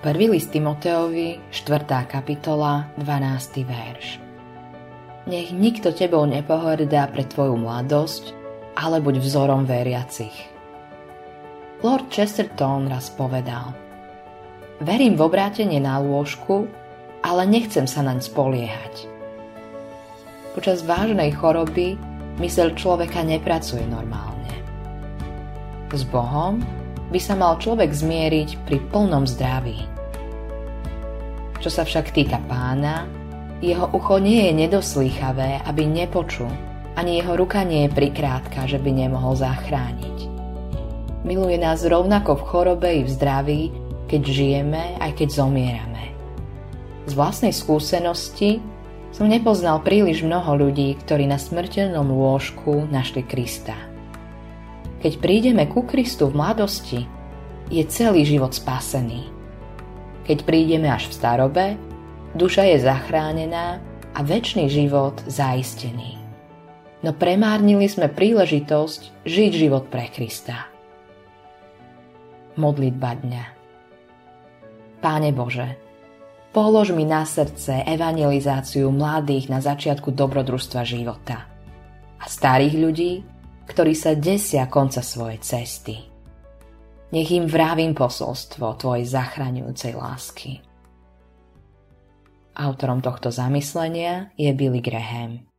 Prvý list Timoteovi, 4. kapitola, 12. verš. Nech nikto tebou nepohrdá pre tvoju mladosť, ale buď vzorom veriacich. Lord Chesterton raz povedal Verím v obrátenie na lôžku, ale nechcem sa naň spoliehať. Počas vážnej choroby mysel človeka nepracuje normálne. S Bohom by sa mal človek zmieriť pri plnom zdraví. Čo sa však týka pána, jeho ucho nie je nedoslýchavé, aby nepočul, ani jeho ruka nie je prikrátka, že by nemohol zachrániť. Miluje nás rovnako v chorobe i v zdraví, keď žijeme, aj keď zomierame. Z vlastnej skúsenosti som nepoznal príliš mnoho ľudí, ktorí na smrteľnom lôžku našli Krista. Keď prídeme ku Kristu v mladosti, je celý život spasený. Keď prídeme až v starobe, duša je zachránená a väčší život zaistený. No premárnili sme príležitosť žiť život pre Krista. Modlitba dňa Páne Bože, polož mi na srdce evangelizáciu mladých na začiatku dobrodružstva života a starých ľudí, ktorí sa desia konca svojej cesty. Nech im vravím posolstvo tvojej zachraňujúcej lásky. Autorom tohto zamyslenia je Billy Graham.